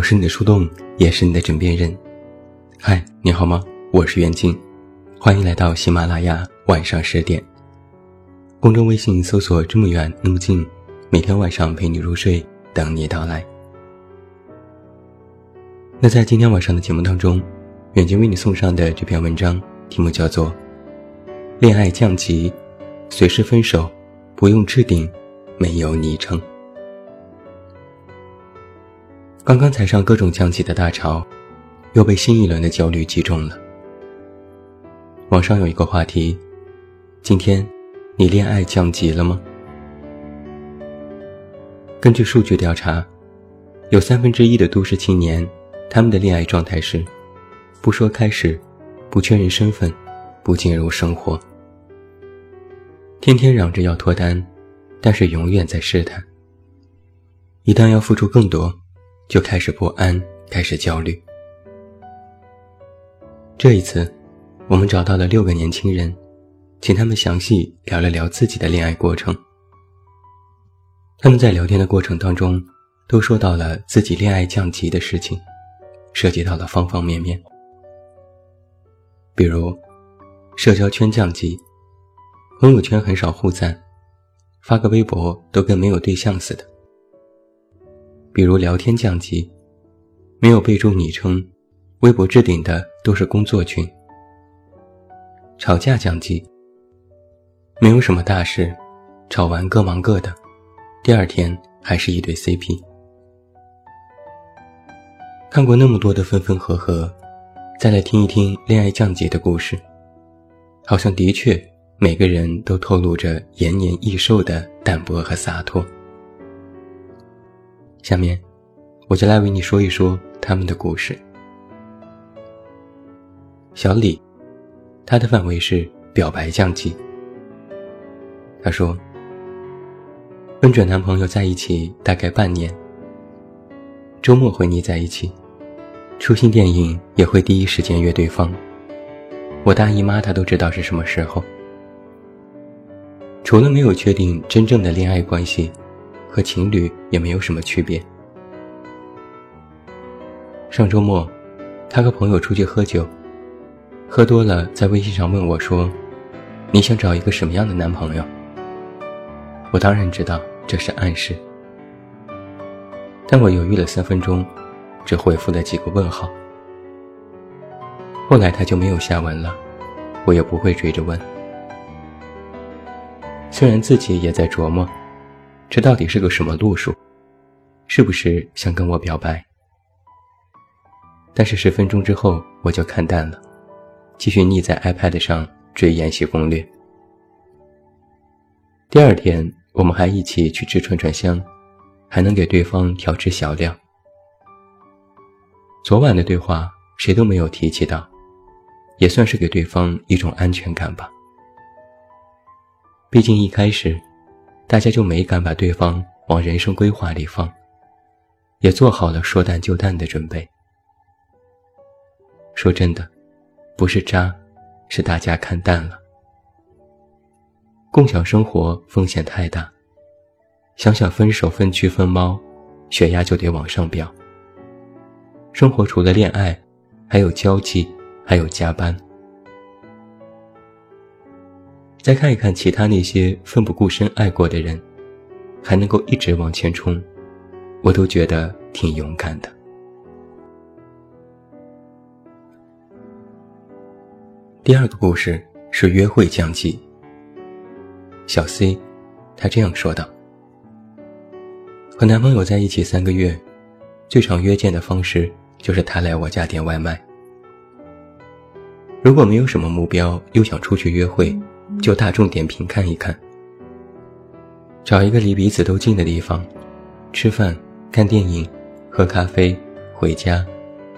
我是你的树洞，也是你的枕边人。嗨，你好吗？我是袁静，欢迎来到喜马拉雅晚上十点。公众微信搜索“这么远那么近”，每天晚上陪你入睡，等你到来。那在今天晚上的节目当中，远近为你送上的这篇文章题目叫做《恋爱降级，随时分手，不用置顶，没有昵称》。刚刚踩上各种降级的大潮，又被新一轮的焦虑击中了。网上有一个话题：今天你恋爱降级了吗？根据数据调查，有三分之一的都市青年，他们的恋爱状态是：不说开始，不确认身份，不进入生活。天天嚷着要脱单，但是永远在试探。一旦要付出更多。就开始不安，开始焦虑。这一次，我们找到了六个年轻人，请他们详细聊了聊自己的恋爱过程。他们在聊天的过程当中，都说到了自己恋爱降级的事情，涉及到了方方面面，比如社交圈降级，朋友圈很少互赞，发个微博都跟没有对象似的。比如聊天降级，没有备注昵称，微博置顶的都是工作群。吵架降级，没有什么大事，吵完各忙各的，第二天还是一对 CP。看过那么多的分分合合，再来听一听恋爱降级的故事，好像的确每个人都透露着延年益寿的淡泊和洒脱。下面，我就来为你说一说他们的故事。小李，他的范围是表白降级。他说，跟准男朋友在一起大概半年，周末会腻在一起，出新电影也会第一时间约对方。我大姨妈她都知道是什么时候。除了没有确定真正的恋爱关系。和情侣也没有什么区别。上周末，他和朋友出去喝酒，喝多了，在微信上问我说：“你想找一个什么样的男朋友？”我当然知道这是暗示，但我犹豫了三分钟，只回复了几个问号。后来他就没有下文了，我也不会追着问。虽然自己也在琢磨。这到底是个什么路数？是不是想跟我表白？但是十分钟之后我就看淡了，继续腻在 iPad 上追《延禧攻略》。第二天我们还一起去吃串串香，还能给对方调制小料。昨晚的对话谁都没有提起到，也算是给对方一种安全感吧。毕竟一开始。大家就没敢把对方往人生规划里放，也做好了说淡就淡的准备。说真的，不是渣，是大家看淡了。共享生活风险太大，想想分手分居分猫，血压就得往上飙。生活除了恋爱，还有交际，还有加班。再看一看其他那些奋不顾身爱过的人，还能够一直往前冲，我都觉得挺勇敢的。第二个故事是约会降级。小 C，她这样说道：“和男朋友在一起三个月，最常约见的方式就是他来我家点外卖。如果没有什么目标，又想出去约会。”就大众点评看一看，找一个离彼此都近的地方，吃饭、看电影、喝咖啡、回家，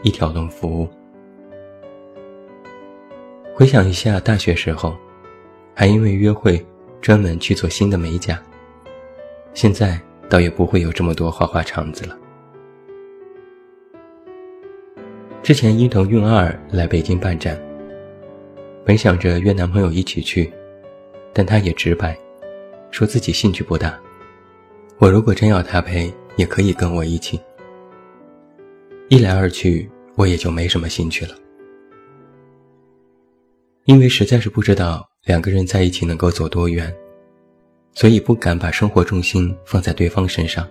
一条龙服务。回想一下大学时候，还因为约会专门去做新的美甲，现在倒也不会有这么多花花肠子了。之前伊藤润二来北京办展，本想着约男朋友一起去。但他也直白，说自己兴趣不大。我如果真要他陪，也可以跟我一起。一来二去，我也就没什么兴趣了，因为实在是不知道两个人在一起能够走多远，所以不敢把生活重心放在对方身上，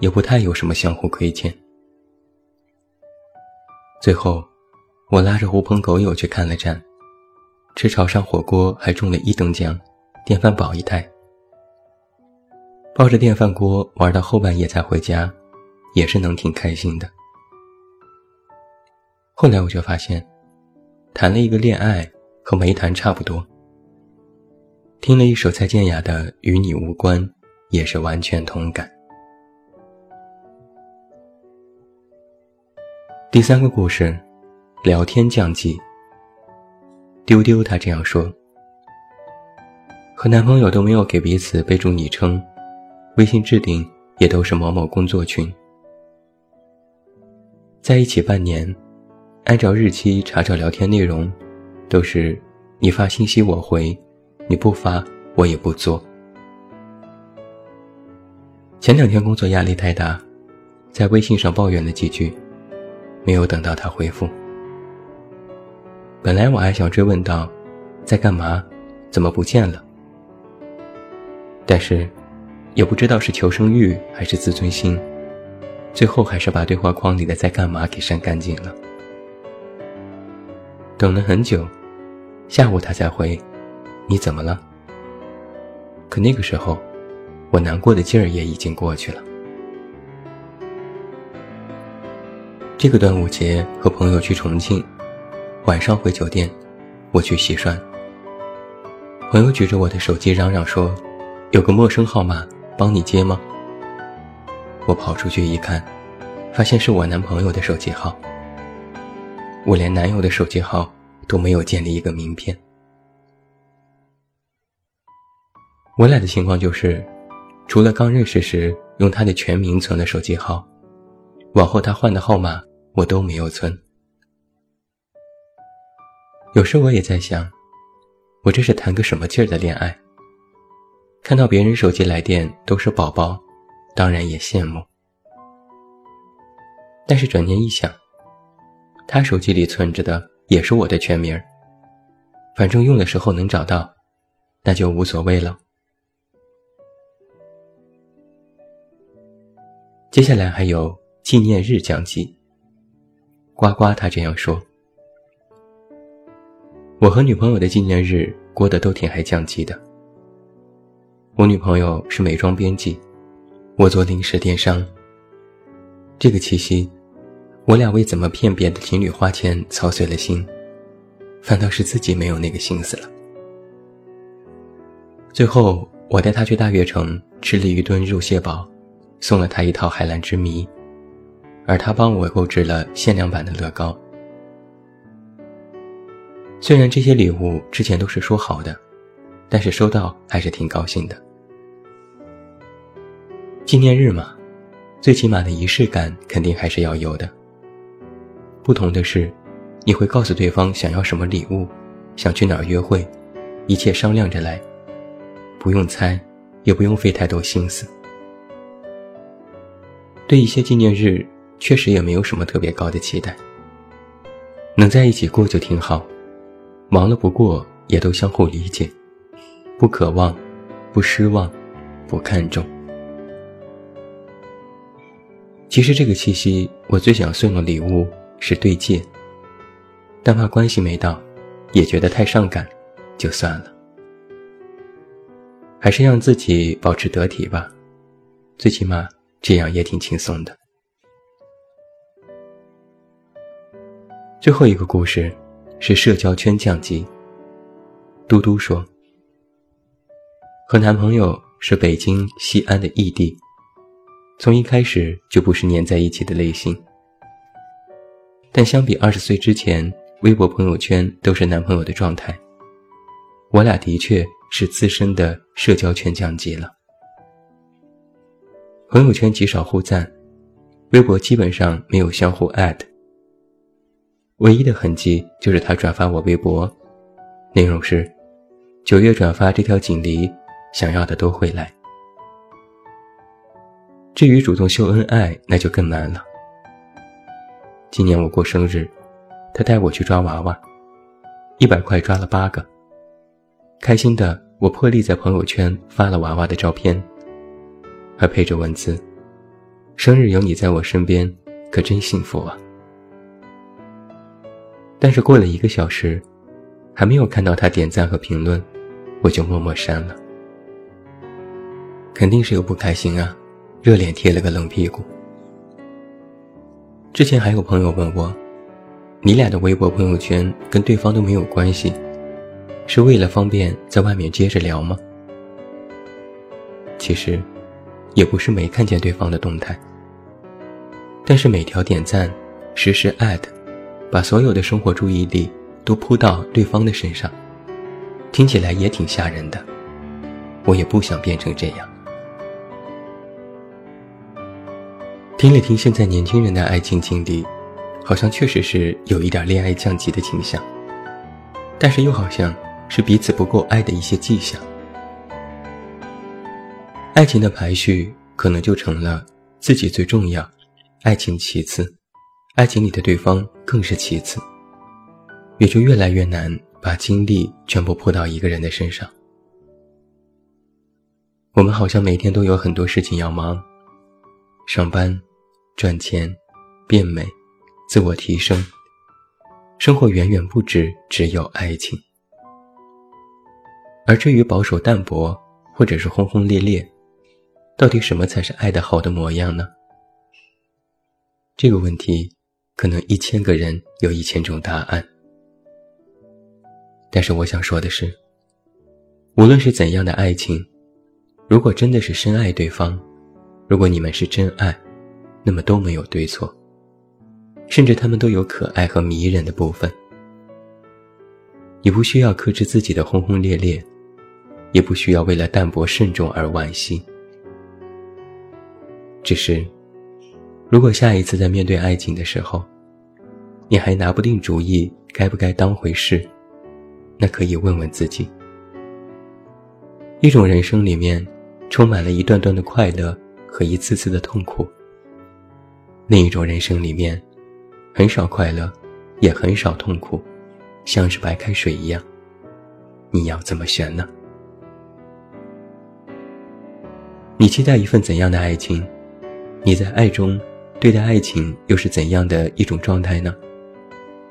也不太有什么相互亏欠。最后，我拉着狐朋狗友去看了展，吃潮汕火锅还中了一等奖，电饭煲一台。抱着电饭锅玩到后半夜才回家，也是能挺开心的。后来我就发现，谈了一个恋爱和没谈差不多。听了一首蔡健雅的《与你无关》，也是完全同感。第三个故事，聊天降级。丢丢他这样说：和男朋友都没有给彼此备注昵称，微信置顶也都是某某工作群。在一起半年。按照日期查找聊天内容，都是你发信息我回，你不发我也不做。前两天工作压力太大，在微信上抱怨了几句，没有等到他回复。本来我还想追问道，在干嘛？怎么不见了？但是，也不知道是求生欲还是自尊心，最后还是把对话框里的在干嘛给删干净了。等了很久，下午他才回：“你怎么了？”可那个时候，我难过的劲儿也已经过去了。这个端午节和朋友去重庆，晚上回酒店，我去洗涮。朋友举着我的手机嚷嚷说：“有个陌生号码，帮你接吗？”我跑出去一看，发现是我男朋友的手机号。我连男友的手机号都没有建立一个名片。我俩的情况就是，除了刚认识时用他的全名存了手机号，往后他换的号码我都没有存。有时我也在想，我这是谈个什么劲儿的恋爱？看到别人手机来电都是宝宝，当然也羡慕。但是转念一想。他手机里存着的也是我的全名儿反正用的时候能找到，那就无所谓了。接下来还有纪念日降级。呱呱他这样说：“我和女朋友的纪念日过得都挺还降级的。我女朋友是美妆编辑，我做零食电商。这个七夕。”我俩为怎么骗别的情侣花钱操碎了心，反倒是自己没有那个心思了。最后，我带她去大悦城吃了一顿肉蟹堡，送了她一套海蓝之谜，而他帮我购置了限量版的乐高。虽然这些礼物之前都是说好的，但是收到还是挺高兴的。纪念日嘛，最起码的仪式感肯定还是要有的。不同的是，你会告诉对方想要什么礼物，想去哪儿约会，一切商量着来，不用猜，也不用费太多心思。对一些纪念日，确实也没有什么特别高的期待。能在一起过就挺好，忙了不过也都相互理解，不渴望，不失望，不看重。其实这个七夕，我最想送的礼物。是对戒，但怕关系没到，也觉得太伤感，就算了。还是让自己保持得体吧，最起码这样也挺轻松的。最后一个故事是社交圈降级。嘟嘟说，和男朋友是北京西安的异地，从一开始就不是黏在一起的类型。但相比二十岁之前，微博朋友圈都是男朋友的状态，我俩的确是自身的社交圈降级了。朋友圈极少互赞，微博基本上没有相互 at，唯一的痕迹就是他转发我微博，内容是：九月转发这条锦鲤，想要的都会来。至于主动秀恩爱，那就更难了。今年我过生日，他带我去抓娃娃，一百块抓了八个。开心的我破例在朋友圈发了娃娃的照片，还配着文字：“生日有你在我身边，可真幸福啊。”但是过了一个小时，还没有看到他点赞和评论，我就默默删了。肯定是有不开心啊，热脸贴了个冷屁股。之前还有朋友问我，你俩的微博朋友圈跟对方都没有关系，是为了方便在外面接着聊吗？其实，也不是没看见对方的动态，但是每条点赞，实时艾特。把所有的生活注意力都扑到对方的身上，听起来也挺吓人的。我也不想变成这样。听了听现在年轻人的爱情经历，好像确实是有一点恋爱降级的倾向，但是又好像是彼此不够爱的一些迹象。爱情的排序可能就成了自己最重要，爱情其次。爱情里的对方更是其次，也就越来越难把精力全部扑到一个人的身上。我们好像每天都有很多事情要忙，上班、赚钱、变美、自我提升，生活远远不止只有爱情。而至于保守淡泊，或者是轰轰烈烈，到底什么才是爱的好的模样呢？这个问题。可能一千个人有一千种答案，但是我想说的是，无论是怎样的爱情，如果真的是深爱对方，如果你们是真爱，那么都没有对错，甚至他们都有可爱和迷人的部分。你不需要克制自己的轰轰烈烈，也不需要为了淡泊慎重而惋惜，只是。如果下一次在面对爱情的时候，你还拿不定主意该不该当回事，那可以问问自己：一种人生里面充满了一段段的快乐和一次次的痛苦；另一种人生里面很少快乐，也很少痛苦，像是白开水一样。你要怎么选呢？你期待一份怎样的爱情？你在爱中？对待爱情又是怎样的一种状态呢？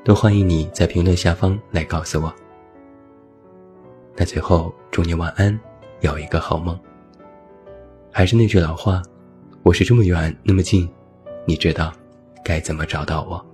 都欢迎你在评论下方来告诉我。那最后祝你晚安，有一个好梦。还是那句老话，我是这么远那么近，你知道该怎么找到我。